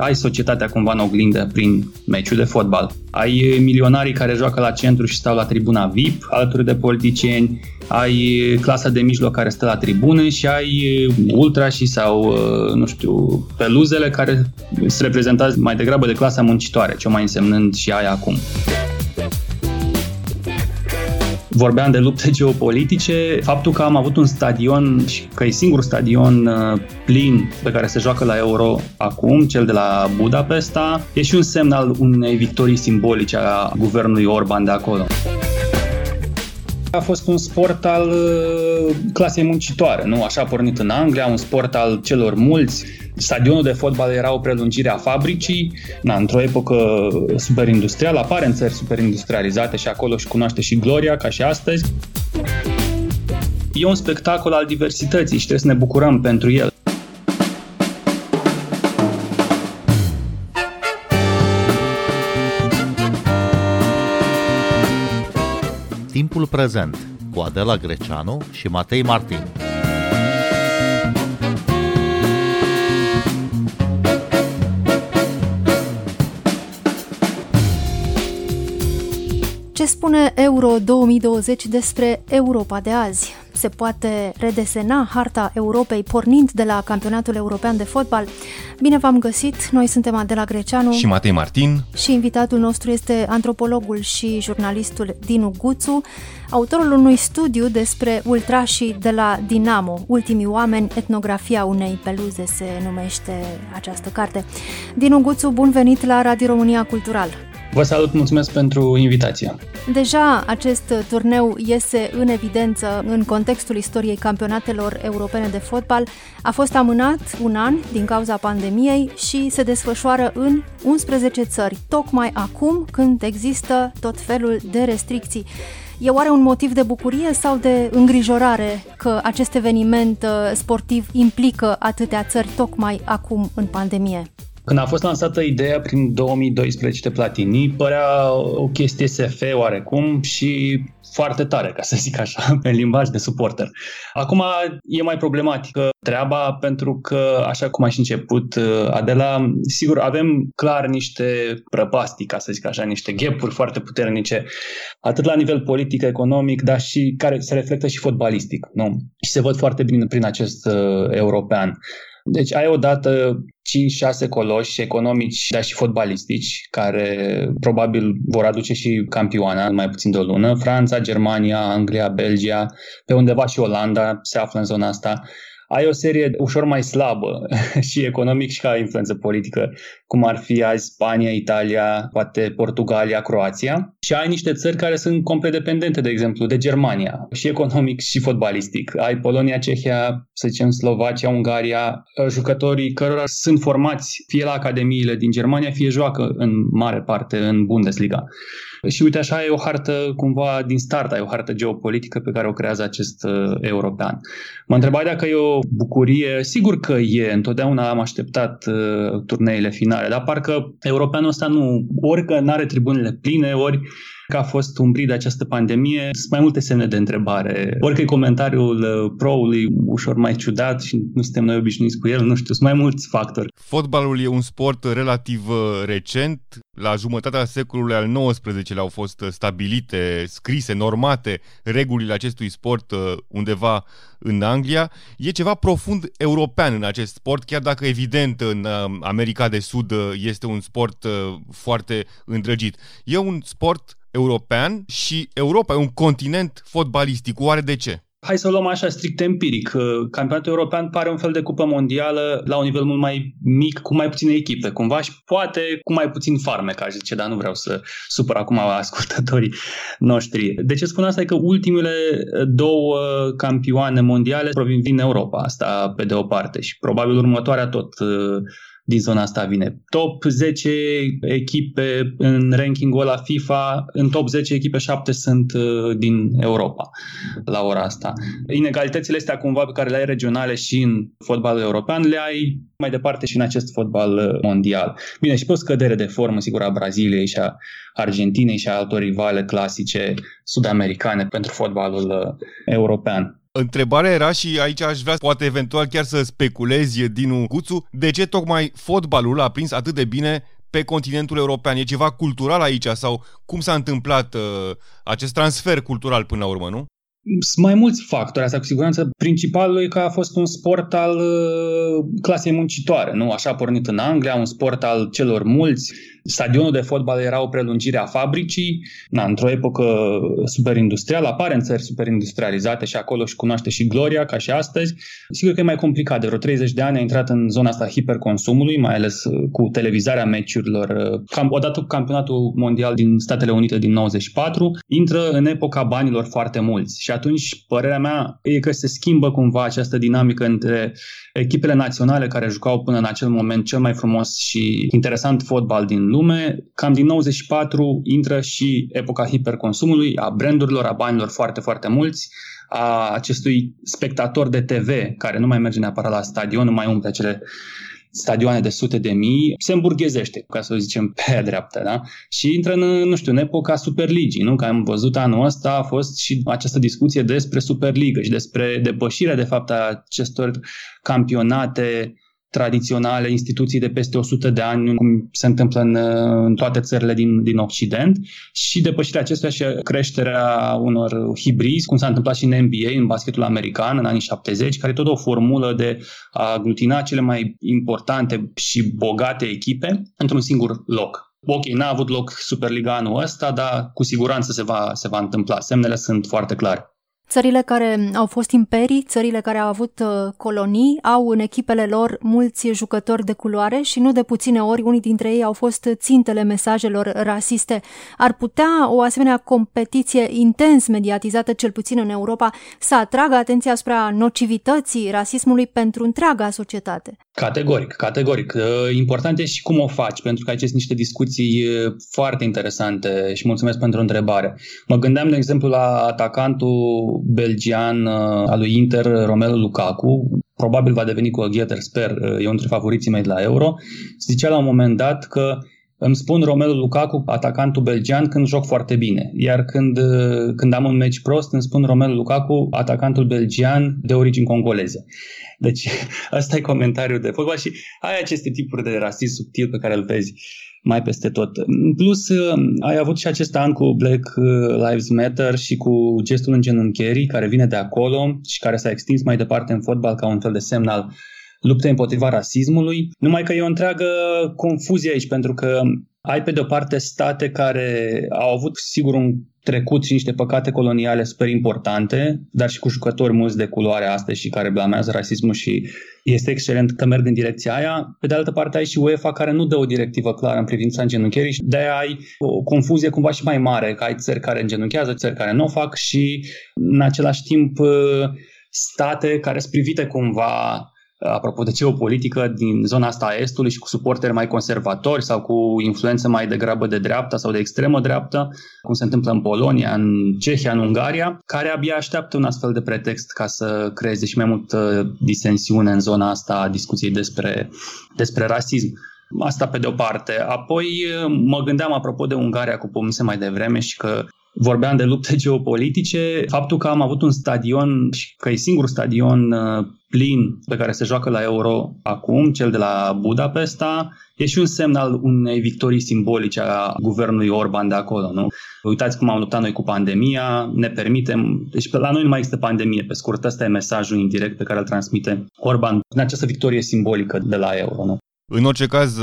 ai societatea cumva în oglindă prin meciul de fotbal. Ai milionarii care joacă la centru și stau la tribuna VIP alături de politicieni, ai clasa de mijloc care stă la tribune și ai ultrașii sau, uh, nu știu, peluzele care sunt reprezentați mai degrabă de clasa muncitoare, ce mai însemnând și aia acum vorbeam de lupte geopolitice, faptul că am avut un stadion și că e singurul stadion uh, plin pe care se joacă la Euro acum, cel de la Budapesta, e și un semn al unei victorii simbolice a guvernului Orban de acolo. A fost un sport al uh, clasei muncitoare, nu? Așa a pornit în Anglia, un sport al celor mulți. Stadionul de fotbal era o prelungire a fabricii, na, într-o epocă superindustrială, apare în țări superindustrializate și acolo și cunoaște și gloria, ca și astăzi. E un spectacol al diversității și trebuie să ne bucurăm pentru el. Timpul prezent cu Adela Greceanu și Matei Martin. Ce spune Euro 2020 despre Europa de azi? Se poate redesena harta Europei pornind de la campionatul european de fotbal? Bine v-am găsit, noi suntem Adela Greceanu și Matei Martin și invitatul nostru este antropologul și jurnalistul Dinu Guțu, autorul unui studiu despre ultrașii de la Dinamo, ultimii oameni, etnografia unei peluze se numește această carte. Dinu Guțu, bun venit la Radio România Cultural! Vă salut, mulțumesc pentru invitație. Deja acest turneu iese în evidență în contextul istoriei campionatelor europene de fotbal. A fost amânat un an din cauza pandemiei și se desfășoară în 11 țări, tocmai acum când există tot felul de restricții. E oare un motiv de bucurie sau de îngrijorare că acest eveniment uh, sportiv implică atâtea țări tocmai acum în pandemie? Când a fost lansată ideea prin 2012 de Platini, părea o chestie SF oarecum și foarte tare, ca să zic așa, în limbaj de suporter. Acum e mai problematică treaba pentru că, așa cum ai și început, Adela, sigur, avem clar niște prăpastii, ca să zic așa, niște gapuri foarte puternice, atât la nivel politic, economic, dar și care se reflectă și fotbalistic, nu? Și se văd foarte bine prin acest uh, european. Deci ai odată 5-6 coloși economici, dar și fotbalistici, care probabil vor aduce și campioana în mai puțin de o lună. Franța, Germania, Anglia, Belgia, pe undeva și Olanda se află în zona asta ai o serie ușor mai slabă și economic și ca influență politică, cum ar fi azi Spania, Italia, poate Portugalia, Croația. Și ai niște țări care sunt complet dependente, de exemplu, de Germania, și economic și fotbalistic. Ai Polonia, Cehia, să zicem Slovacia, Ungaria, jucătorii cărora sunt formați fie la academiile din Germania, fie joacă în mare parte în Bundesliga. Și uite, așa e o hartă cumva din start, e o hartă geopolitică pe care o creează acest uh, european. Mă întrebai dacă e o bucurie. Sigur că e, întotdeauna am așteptat uh, turneile finale, dar parcă europeanul ăsta nu, ori că nu are tribunile pline, ori că a fost umbrit de această pandemie, sunt mai multe semne de întrebare. Ori că comentariul uh, pro-ului ușor mai ciudat și nu suntem noi obișnuiți cu el, nu știu, sunt mai mulți factori. Fotbalul e un sport relativ uh, recent. La jumătatea secolului al XIX-lea au fost uh, stabilite, scrise, normate regulile acestui sport undeva în Anglia. E ceva profund european în acest sport, chiar dacă evident în America de Sud este un sport foarte îndrăgit. E un sport european și Europa e un continent fotbalistic. Oare de ce? Hai să o luăm așa strict empiric. Campionatul european pare un fel de cupă mondială la un nivel mult mai mic, cu mai puține echipe, cumva și poate cu mai puțin farme, ca zice, dar nu vreau să supăr acum ascultătorii noștri. De ce spun asta? E că ultimele două campioane mondiale provin din Europa, asta pe de o parte și probabil următoarea tot din zona asta vine. Top 10 echipe în rankingul la FIFA, în top 10 echipe 7 sunt uh, din Europa la ora asta. Inegalitățile astea cumva pe care le ai regionale și în fotbalul european le ai mai departe și în acest fotbal uh, mondial. Bine, și pe o scădere de formă, sigur, a Braziliei și a Argentinei și a altor rivale clasice sud-americane pentru fotbalul uh, european. Întrebarea era și aici aș vrea poate eventual chiar să speculezi din Guțu, de ce tocmai fotbalul a prins atât de bine pe continentul european? E ceva cultural aici sau cum s-a întâmplat uh, acest transfer cultural până la urmă, nu? Sunt mai mulți factori, asta cu siguranță. Principalul e că a fost un sport al uh, clasei muncitoare, nu? Așa a pornit în Anglia, un sport al celor mulți, Stadionul de fotbal era o prelungire a fabricii, na, într-o epocă superindustrială, apare în țări superindustrializate și acolo și cunoaște și gloria, ca și astăzi. Sigur că e mai complicat, de vreo 30 de ani a intrat în zona asta hiperconsumului, mai ales uh, cu televizarea meciurilor. Uh, cam, odată cu campionatul mondial din Statele Unite din 94, intră în epoca banilor foarte mulți și atunci părerea mea e că se schimbă cumva această dinamică între echipele naționale care jucau până în acel moment cel mai frumos și interesant fotbal din lume. Cam din 94 intră și epoca hiperconsumului, a brandurilor, a banilor foarte, foarte mulți, a acestui spectator de TV care nu mai merge neapărat la stadion, nu mai umple acele stadioane de sute de mii, se îmburghezește, ca să o zicem pe dreaptă, da? Și intră în, nu știu, în epoca Superligii, nu? Că am văzut anul ăsta a fost și această discuție despre Superligă și despre depășirea, de fapt, a acestor campionate tradiționale, instituții de peste 100 de ani, cum se întâmplă în, în toate țările din, din Occident, și depășirea acestuia și creșterea unor hibrizi, cum s-a întâmplat și în NBA, în basketul american, în anii 70, care e tot o formulă de a aglutina cele mai importante și bogate echipe într-un singur loc. Ok, n-a avut loc Superliga anul ăsta, dar cu siguranță se va, se va întâmpla. Semnele sunt foarte clare. Țările care au fost imperii, țările care au avut uh, colonii, au în echipele lor mulți jucători de culoare și nu de puține ori unii dintre ei au fost țintele mesajelor rasiste. Ar putea o asemenea competiție intens mediatizată, cel puțin în Europa, să atragă atenția asupra nocivității rasismului pentru întreaga societate. Categoric, categoric. Uh, important e și cum o faci, pentru că aici sunt niște discuții uh, foarte interesante și mulțumesc pentru întrebare. Mă gândeam, de exemplu, la atacantul belgian uh, al lui Inter, Romelu Lukaku, probabil va deveni cu Gheter, sper, e unul dintre favoriții mei de la Euro, zicea la un moment dat că îmi spun Romelu Lukaku, atacantul belgian, când joc foarte bine. Iar când, când am un meci prost, îmi spun Romelu Lukaku, atacantul belgian de origini congoleze. Deci ăsta e comentariul de fotbal și ai aceste tipuri de rasism subtil pe care îl vezi mai peste tot. În plus, ai avut și acest an cu Black Lives Matter și cu gestul în genuncherii care vine de acolo și care s-a extins mai departe în fotbal ca un fel de semn al luptei împotriva rasismului. Numai că e o întreagă confuzie aici, pentru că ai pe de-o parte state care au avut sigur un trecut și niște păcate coloniale super importante, dar și cu jucători mulți de culoare astăzi și care blamează rasismul și este excelent că merg în direcția aia. Pe de altă parte ai și UEFA care nu dă o directivă clară în privința îngenuncherii și de-aia ai o confuzie cumva și mai mare, că ai țări care îngenunchează, țări care nu o fac și în același timp state care sunt privite cumva apropo de geopolitică, din zona asta a Estului și cu suporteri mai conservatori sau cu influență mai degrabă de dreapta sau de extremă dreaptă, cum se întâmplă în Polonia, în Cehia, în Ungaria, care abia așteaptă un astfel de pretext ca să creeze și mai multă disensiune în zona asta a discuției despre, despre rasism. Asta pe de o parte. Apoi mă gândeam apropo de Ungaria cu pomise mai devreme și că vorbeam de lupte geopolitice, faptul că am avut un stadion și că e singur stadion uh, plin pe care se joacă la Euro acum, cel de la Budapesta, e și un semn al unei victorii simbolice a guvernului Orban de acolo, nu? Uitați cum am luptat noi cu pandemia, ne permitem, deci la noi nu mai există pandemie, pe scurt, ăsta e mesajul indirect pe care îl transmite Orban în această victorie simbolică de la Euro, nu? În orice caz,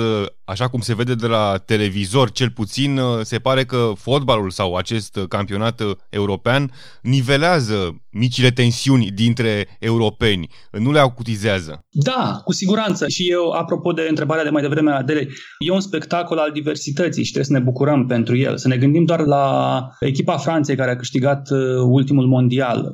așa cum se vede de la televizor, cel puțin, se pare că fotbalul sau acest campionat european nivelează micile tensiuni dintre europeni, nu le acutizează. Da, cu siguranță. Și eu, apropo de întrebarea de mai devreme a Adele, e un spectacol al diversității și trebuie să ne bucurăm pentru el. Să ne gândim doar la echipa Franței care a câștigat uh, ultimul mondial.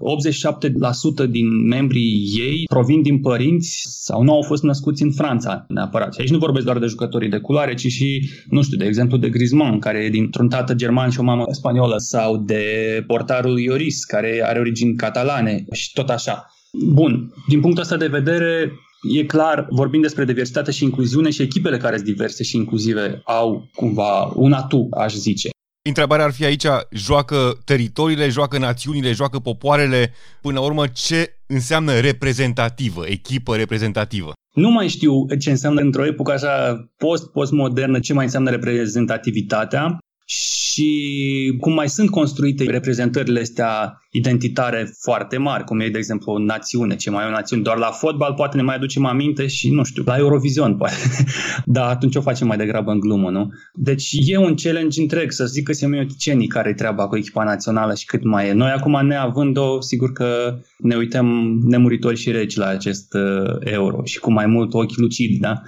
87% din membrii ei provin din părinți sau nu au fost născuți în Franța neapărat. Și aici nu vorbesc doar de jucătorii de culoare, ci și, nu știu, de exemplu de Griezmann, care e dintr-un tată german și o mamă spaniolă, sau de portarul Ioris, care are origini catalane și tot așa. Bun, din punctul ăsta de vedere, e clar, vorbim despre diversitate și incluziune și echipele care sunt diverse și inclusive au cumva un atu, aș zice. Întrebarea ar fi aici, joacă teritoriile, joacă națiunile, joacă popoarele, până la urmă ce înseamnă reprezentativă, echipă reprezentativă? Nu mai știu ce înseamnă într-o epocă așa post-postmodernă, ce mai înseamnă reprezentativitatea și cum mai sunt construite reprezentările astea identitare foarte mari, cum e, de exemplu, o națiune, ce mai e o națiune. Doar la fotbal poate ne mai aducem aminte și, nu știu, la Eurovision poate. Dar atunci o facem mai degrabă în glumă, nu? Deci e un challenge întreg să zic că semioticenii care e treaba cu echipa națională și cât mai e. Noi acum neavând-o, sigur că ne uităm nemuritori și regi la acest uh, euro și cu mai mult ochi lucidi, da?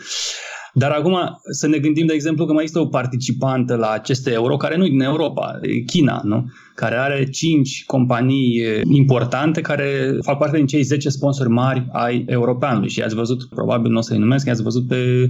Dar acum să ne gândim, de exemplu, că mai este o participantă la aceste euro care nu e din Europa, e China, nu? care are 5 companii importante care fac parte din cei 10 sponsori mari ai europeanului și ați văzut, probabil nu o să-i numesc, ați văzut pe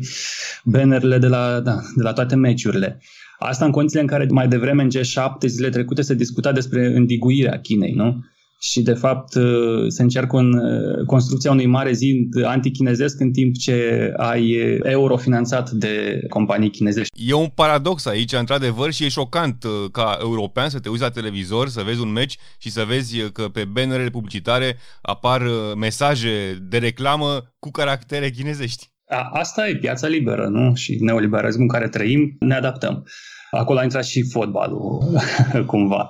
bannerele de la, da, de la toate meciurile. Asta în condițiile în care mai devreme, în G7, zile trecute, se discuta despre îndiguirea Chinei, nu? Și de fapt uh, se încearcă în uh, construcția unui mare zid antichinezesc în timp ce ai euro finanțat de companii chinezești. E un paradox aici, într-adevăr, și e șocant uh, ca european să te uiți la televizor, să vezi un meci și să vezi că pe bannerele publicitare apar mesaje de reclamă cu caractere chinezești. A, asta e piața liberă, nu? Și neoliberalismul în care trăim, ne adaptăm. Acolo a intrat și fotbalul, cumva.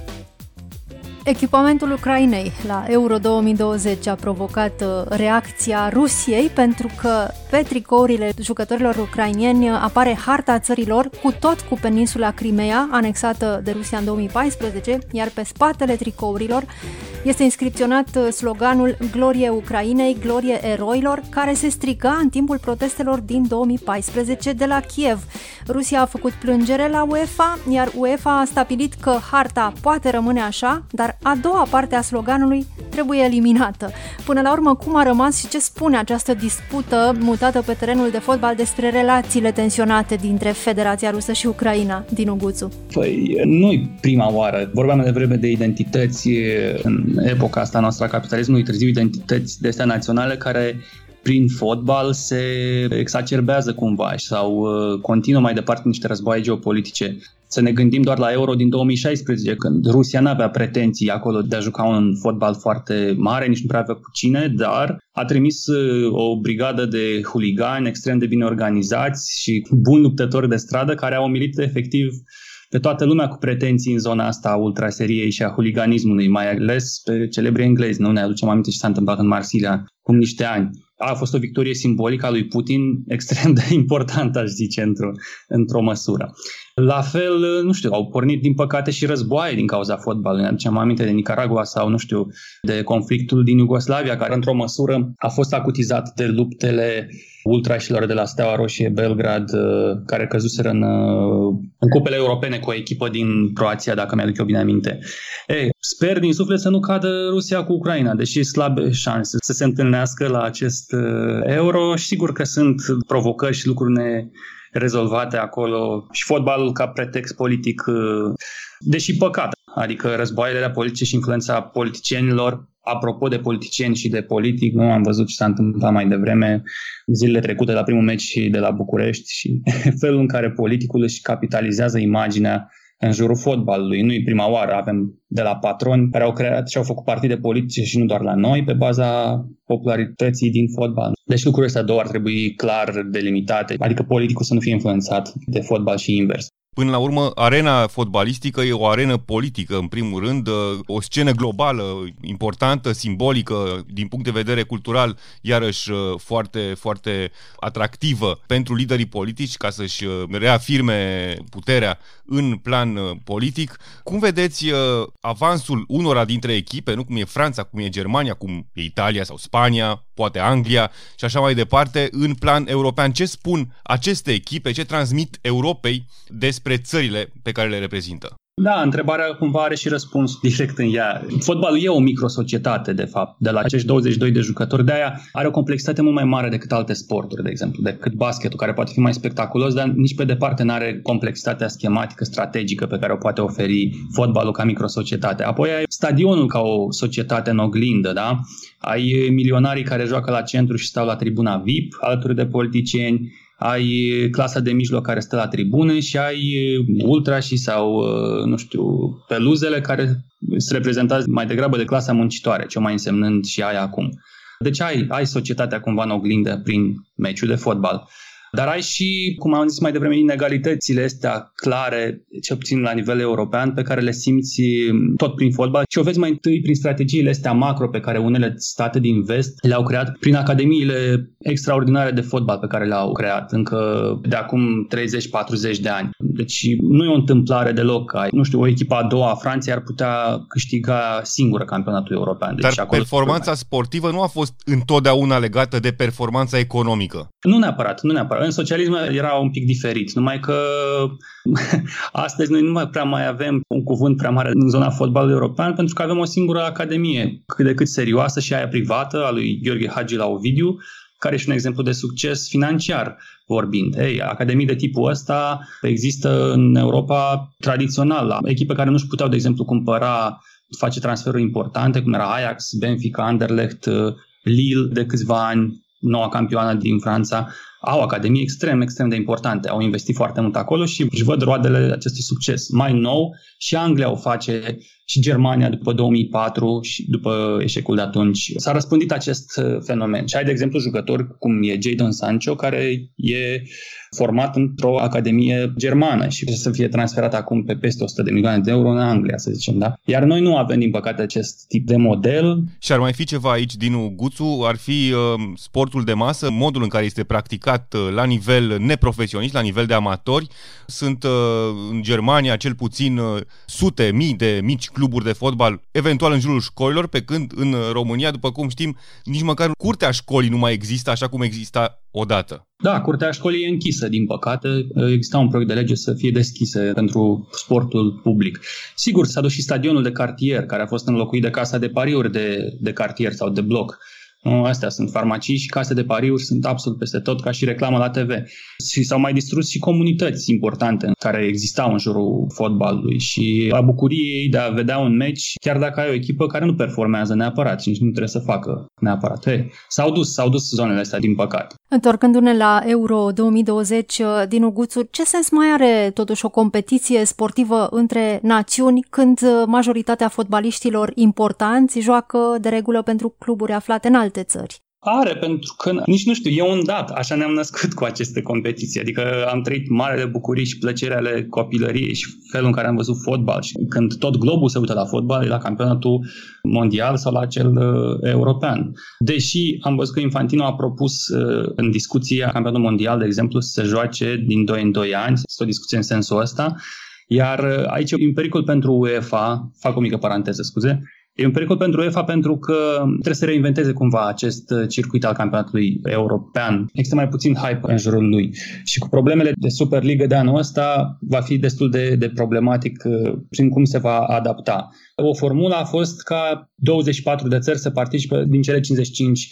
Echipamentul Ucrainei la Euro 2020 a provocat uh, reacția Rusiei pentru că pe tricourile jucătorilor ucrainieni apare harta țărilor cu tot cu peninsula Crimea, anexată de Rusia în 2014, iar pe spatele tricourilor este inscripționat uh, sloganul Glorie Ucrainei, Glorie eroilor, care se striga în timpul protestelor din 2014 de la Kiev. Rusia a făcut plângere la UEFA, iar UEFA a stabilit că harta poate rămâne așa, dar a doua parte a sloganului trebuie eliminată. Până la urmă, cum a rămas și ce spune această dispută mutată pe terenul de fotbal despre relațiile tensionate dintre Federația Rusă și Ucraina, din Uguțu? Păi, nu-i prima oară. Vorbeam de vreme de identități în epoca asta noastră a capitalismului târziu, identități de astea naționale care prin fotbal se exacerbează cumva sau uh, continuă mai departe niște războaie geopolitice. Să ne gândim doar la Euro din 2016, când Rusia nu avea pretenții acolo de a juca un fotbal foarte mare, nici nu prea avea cu cine, dar a trimis uh, o brigadă de huligani extrem de bine organizați și buni luptători de stradă care au umilit efectiv pe toată lumea cu pretenții în zona asta a ultraseriei și a huliganismului, mai ales pe celebri englezi. Nu ne aducem aminte ce s-a întâmplat în Marsilia cum niște ani a fost o victorie simbolică a lui Putin extrem de importantă, aș zice, într-o, într-o măsură. La fel, nu știu, au pornit din păcate și războaie din cauza fotbalului. Ne aducem aminte de Nicaragua sau, nu știu, de conflictul din Iugoslavia, care într-o măsură a fost acutizat de luptele ultrașilor de la Steaua Roșie Belgrad, uh, care căzuseră în, uh, în cupele europene cu o echipă din Croația, dacă mi-aduc eu bine aminte. Ei, sper din suflet să nu cadă Rusia cu Ucraina, deși slabe șanse să se întâlnească la acest uh, euro și sigur că sunt provocări și lucruri ne rezolvate acolo și fotbalul ca pretext politic, deși păcat. Adică războaiele politice și influența politicienilor Apropo de politicieni și de politic, nu am văzut ce s-a întâmplat mai devreme zilele trecute la primul meci de la București și felul în care politicul își capitalizează imaginea în jurul fotbalului. Nu e prima oară, avem de la patroni care au creat și au făcut partide politice și nu doar la noi, pe baza popularității din fotbal. Deci lucrurile astea două ar trebui clar delimitate, adică politicul să nu fie influențat de fotbal și invers. Până la urmă, arena fotbalistică e o arenă politică, în primul rând, o scenă globală, importantă, simbolică, din punct de vedere cultural, iarăși foarte, foarte atractivă pentru liderii politici ca să-și reafirme puterea în plan politic. Cum vedeți avansul unora dintre echipe, nu cum e Franța, cum e Germania, cum e Italia sau Spania, poate Anglia și așa mai departe, în plan european? Ce spun aceste echipe, ce transmit Europei despre despre țările pe care le reprezintă. Da, întrebarea cumva are și răspuns direct în ea. Fotbalul e o microsocietate, de fapt, de la acești 22 de jucători. De aia are o complexitate mult mai mare decât alte sporturi, de exemplu, decât basketul, care poate fi mai spectaculos, dar nici pe departe nu are complexitatea schematică, strategică pe care o poate oferi fotbalul ca microsocietate. Apoi ai stadionul ca o societate în oglindă, da? Ai milionarii care joacă la centru și stau la tribuna VIP, alături de politicieni, ai clasa de mijloc care stă la tribune și ai ultra și sau, uh, nu știu, peluzele care sunt reprezentați mai degrabă de clasa muncitoare, ce mai însemnând și ai acum. Deci ai, ai societatea cumva în oglindă prin meciul de fotbal. Dar ai și, cum am zis mai devreme, inegalitățile astea clare, cel puțin la nivel european, pe care le simți tot prin fotbal și o vezi mai întâi prin strategiile astea macro pe care unele state din vest le-au creat prin academiile extraordinare de fotbal pe care le-au creat încă de acum 30-40 de ani. Deci nu e o întâmplare deloc. Ai, nu știu, o echipă a doua a Franței ar putea câștiga singură campionatul european. Deci Dar acolo performanța sportivă nu a fost întotdeauna legată de performanța economică. Nu neapărat, nu neapărat în socialism era un pic diferit, numai că astăzi noi nu mai prea mai avem un cuvânt prea mare în zona fotbalului european pentru că avem o singură academie cât de cât serioasă și aia privată a lui Gheorghe Hagi la Ovidiu, care și un exemplu de succes financiar vorbind. Ei, academii de tipul ăsta există în Europa tradițional, la echipe care nu-și puteau, de exemplu, cumpăra, face transferuri importante, cum era Ajax, Benfica, Anderlecht, Lille de câțiva ani, noua campioană din Franța, au academii extrem, extrem de importante. Au investit foarte mult acolo și își văd roadele acestui succes. Mai nou, și Anglia o face, și Germania după 2004 și după eșecul de atunci. S-a răspândit acest uh, fenomen. Și ai, de exemplu, jucători cum e Jadon Sancho, care e format într-o academie germană și să fie transferat acum pe peste 100 de milioane de euro în Anglia, să zicem, da? Iar noi nu avem, din păcate, acest tip de model. Și ar mai fi ceva aici, din Guțu, ar fi uh, sportul de masă, modul în care este practicat uh, la nivel neprofesionist, la nivel de amatori. Sunt uh, în Germania cel puțin uh, sute, mii de mici cluburi de fotbal, eventual în jurul școlilor, pe când în România, după cum știm, nici măcar curtea școlii nu mai există așa cum exista odată. Da, curtea școlii e închisă, din păcate. Exista un proiect de lege să fie deschise pentru sportul public. Sigur, s-a dus și stadionul de cartier, care a fost înlocuit de casa de pariuri de, de cartier sau de bloc. Astea sunt farmacii și case de pariuri, sunt absolut peste tot, ca și reclamă la TV. Și s-au mai distrus și comunități importante care existau în jurul fotbalului și a bucuriei de a vedea un meci, chiar dacă ai o echipă care nu performează neapărat și nici nu trebuie să facă neapărat. Hey, s-au dus, s-au dus zonele astea, din păcate. Întorcându-ne la Euro 2020, din Uguțu, ce sens mai are totuși o competiție sportivă între națiuni când majoritatea fotbaliștilor importanți joacă de regulă pentru cluburi aflate în alte țări? Are, pentru că nici nu știu, e un dat, așa ne-am născut cu aceste competiții, adică am trăit marele bucurii și plăcere ale copilăriei și felul în care am văzut fotbal. Și când tot globul se uită la fotbal, e la campionatul mondial sau la cel uh, european. Deși am văzut că Infantino a propus uh, în discuția campionatul mondial, de exemplu, să se joace din 2 în 2 ani, este o discuție în sensul ăsta, iar uh, aici e un pericol pentru UEFA, fac o mică paranteză, scuze, E un pericol pentru UEFA pentru că trebuie să reinventeze cumva acest circuit al campionatului european. Există mai puțin hype în jurul lui. Și cu problemele de Superliga de anul ăsta va fi destul de, de problematic uh, prin cum se va adapta. O formulă a fost ca 24 de țări să participe din cele 55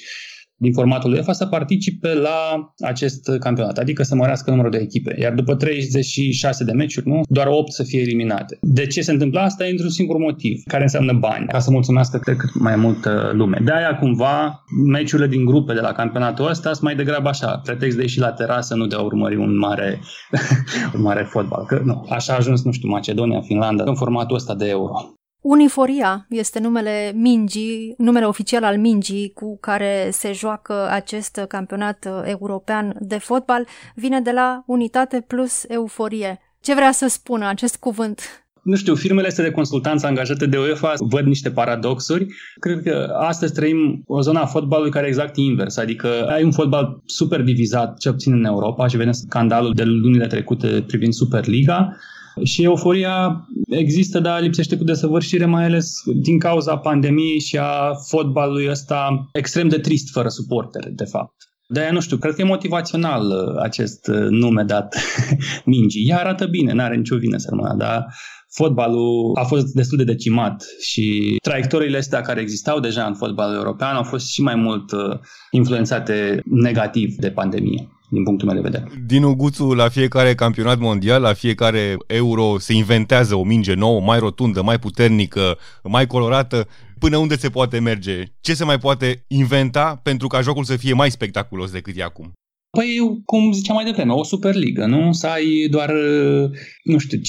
din formatul UEFA să participe la acest campionat, adică să mărească numărul de echipe. Iar după 36 de meciuri, nu, doar 8 să fie eliminate. De ce se întâmplă asta? E într-un singur motiv, care înseamnă bani, ca să mulțumească cred, cât mai multă lume. De aia, cumva, meciurile din grupe de la campionatul ăsta sunt mai degrabă așa, pretext de ieși la terasă, nu de a urmări un mare, un mare fotbal. Că, nu, așa a ajuns, nu știu, Macedonia, Finlanda, în formatul ăsta de euro. Uniforia este numele mingii, numele oficial al mingii cu care se joacă acest campionat european de fotbal, vine de la unitate plus euforie. Ce vrea să spună acest cuvânt? Nu știu, firmele astea de consultanță angajate de UEFA văd niște paradoxuri. Cred că astăzi trăim o zonă a fotbalului care e exact invers, adică ai un fotbal super divizat, cel puțin în Europa, și vedem scandalul de lunile trecute privind Superliga, și euforia există, dar lipsește cu desăvârșire, mai ales din cauza pandemiei și a fotbalului ăsta extrem de trist fără suportere, de fapt. De nu știu, cred că e motivațional uh, acest uh, nume dat mingii. Ea arată bine, n-are nicio vină să rămână, dar fotbalul a fost destul de decimat și traiectoriile astea care existau deja în fotbalul european au fost și mai mult uh, influențate negativ de pandemie din punctul meu de vedere. Din Guțu, la fiecare campionat mondial, la fiecare euro se inventează o minge nouă, mai rotundă, mai puternică, mai colorată. Până unde se poate merge? Ce se mai poate inventa pentru ca jocul să fie mai spectaculos decât e acum? Păi, cum ziceam mai devreme, o superligă, nu? Să ai doar, nu știu, 15-17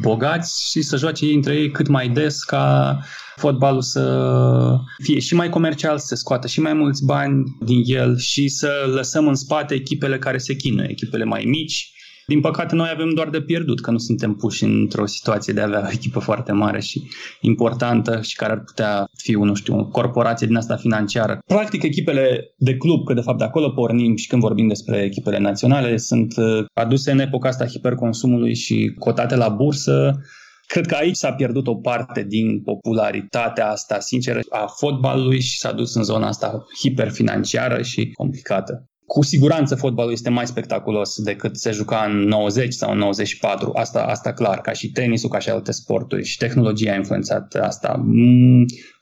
bogați și să joace ei între ei cât mai des ca fotbalul să fie și mai comercial, să scoată și mai mulți bani din el și să lăsăm în spate echipele care se chinuie, echipele mai mici, din păcate, noi avem doar de pierdut, că nu suntem puși într-o situație de a avea o echipă foarte mare și importantă și care ar putea fi, nu știu, o corporație din asta financiară. Practic, echipele de club, că de fapt de acolo pornim și când vorbim despre echipele naționale, sunt uh, aduse în epoca asta hiperconsumului și cotate la bursă, Cred că aici s-a pierdut o parte din popularitatea asta sinceră a fotbalului și s-a dus în zona asta hiperfinanciară și complicată. Cu siguranță fotbalul este mai spectaculos decât se juca în 90 sau în 94. Asta, asta clar, ca și tenisul, ca și alte sporturi. Și tehnologia a influențat asta.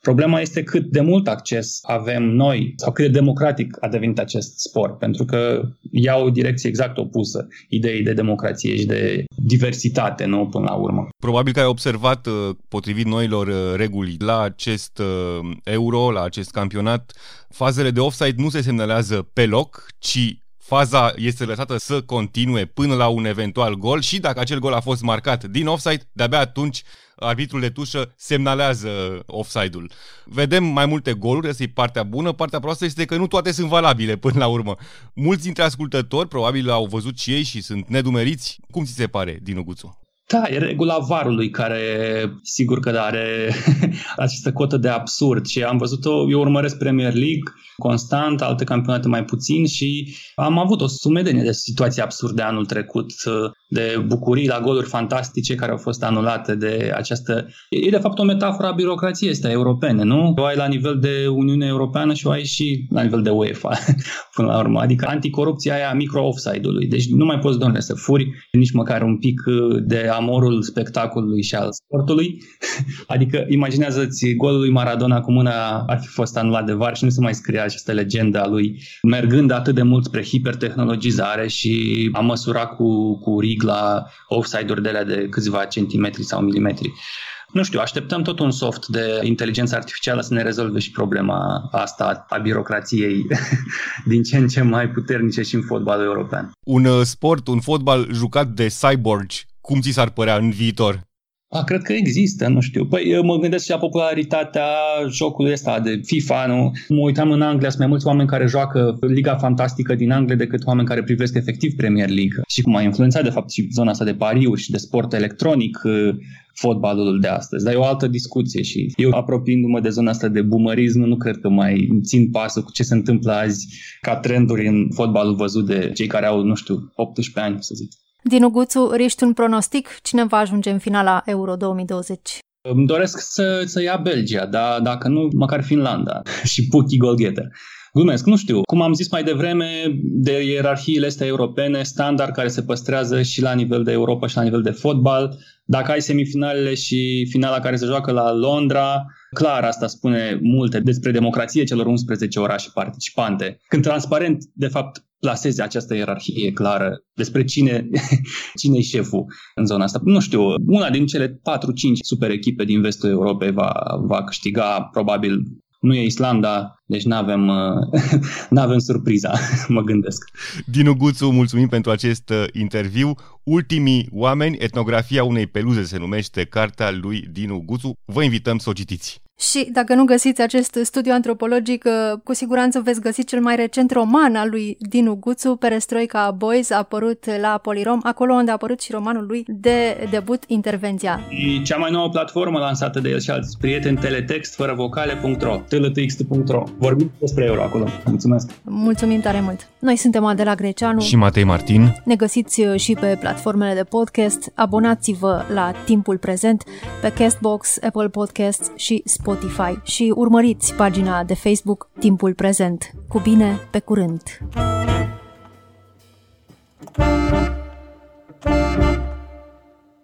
Mm, problema este cât de mult acces avem noi sau cât de democratic a devenit acest sport, pentru că ia o direcție exact opusă ideii de democrație și de diversitate, nu până la urmă. Probabil că ai observat, uh, potrivit noilor uh, reguli, la acest uh, euro, la acest campionat, fazele de offside nu se semnalează pe loc, ci faza este lăsată să continue până la un eventual gol și dacă acel gol a fost marcat din offside, de-abia atunci arbitrul de tușă semnalează offside-ul. Vedem mai multe goluri, asta e partea bună, partea proastă este că nu toate sunt valabile până la urmă. Mulți dintre ascultători probabil au văzut și ei și sunt nedumeriți. Cum ți se pare, Dinu Guțu? Da, e regula varului care sigur că are această cotă de absurd și am văzut-o, eu urmăresc Premier League constant, alte campionate mai puțin și am avut o sumedenie de situații absurde anul trecut, de bucurii la goluri fantastice care au fost anulate de această... E de fapt o metaforă a birocrației astea europene, nu? O ai la nivel de Uniune Europeană și o ai și la nivel de UEFA, până la urmă. Adică anticorupția aia micro-offside-ului. Deci nu mai poți, domnule, să furi nici măcar un pic de amorul spectacolului și al sportului. adică imaginează-ți golul lui Maradona cu mâna ar fi fost anulat de var și nu se mai scria această legendă a lui, mergând atât de mult spre hipertehnologizare și a măsura cu, cu rig la offside-uri de alea de câțiva centimetri sau milimetri. Nu știu, așteptăm tot un soft de inteligență artificială să ne rezolve și problema asta a birocrației din ce în ce mai puternice și în fotbalul european. Un uh, sport, un fotbal jucat de cyborgi, cum ți s-ar părea în viitor? A, cred că există, nu știu. Păi eu mă gândesc și la popularitatea jocului ăsta de FIFA, nu? Mă uitam în Anglia, sunt mai mulți oameni care joacă Liga Fantastică din Anglia decât oameni care privesc efectiv Premier League. Și cum a influențat, de fapt, și zona asta de pariuri și de sport electronic uh, fotbalul de astăzi. Dar e o altă discuție și eu, apropiindu-mă de zona asta de bumerism, nu cred că mai țin pasul cu ce se întâmplă azi ca trenduri în fotbalul văzut de cei care au, nu știu, 18 ani, să zic. Dinu Guțu, riști un pronostic? Cine va ajunge în finala Euro 2020? Îmi doresc să, să ia Belgia, dar dacă nu, măcar Finlanda și Puki Golgeter. Glumesc, nu știu. Cum am zis mai devreme, de ierarhiile astea europene, standard care se păstrează și la nivel de Europa și la nivel de fotbal. Dacă ai semifinalele și finala care se joacă la Londra, clar asta spune multe despre democrație celor 11 orașe participante. Când transparent, de fapt, plaseze această ierarhie clară despre cine, cine e șeful în zona asta. Nu știu, una din cele 4-5 super echipe din vestul Europei va, va câștiga probabil nu e Islanda, deci nu avem uh, avem surpriza, mă gândesc. Dinu Guțu, mulțumim pentru acest uh, interviu. Ultimii oameni, etnografia unei peluze se numește cartea lui Dinu Guțu. Vă invităm să o citiți. Și dacă nu găsiți acest studiu antropologic, uh, cu siguranță veți găsi cel mai recent roman al lui Dinu Guțu, Perestroica Boys, a apărut la Polirom, acolo unde a apărut și romanul lui de debut Intervenția. E cea mai nouă platformă lansată de el și alți prieteni, teletext fără vocale.ro, tltxt.ro. Vorbim despre euro acolo. Mulțumesc! Mulțumim tare mult! Noi suntem Adela Greceanu și Matei Martin. Ne găsiți uh, și pe platformele de podcast. Abonați-vă la Timpul Prezent pe Castbox, Apple Podcasts și Spotify Spotify și urmăriți pagina de Facebook Timpul Prezent. Cu bine, pe curând! thank you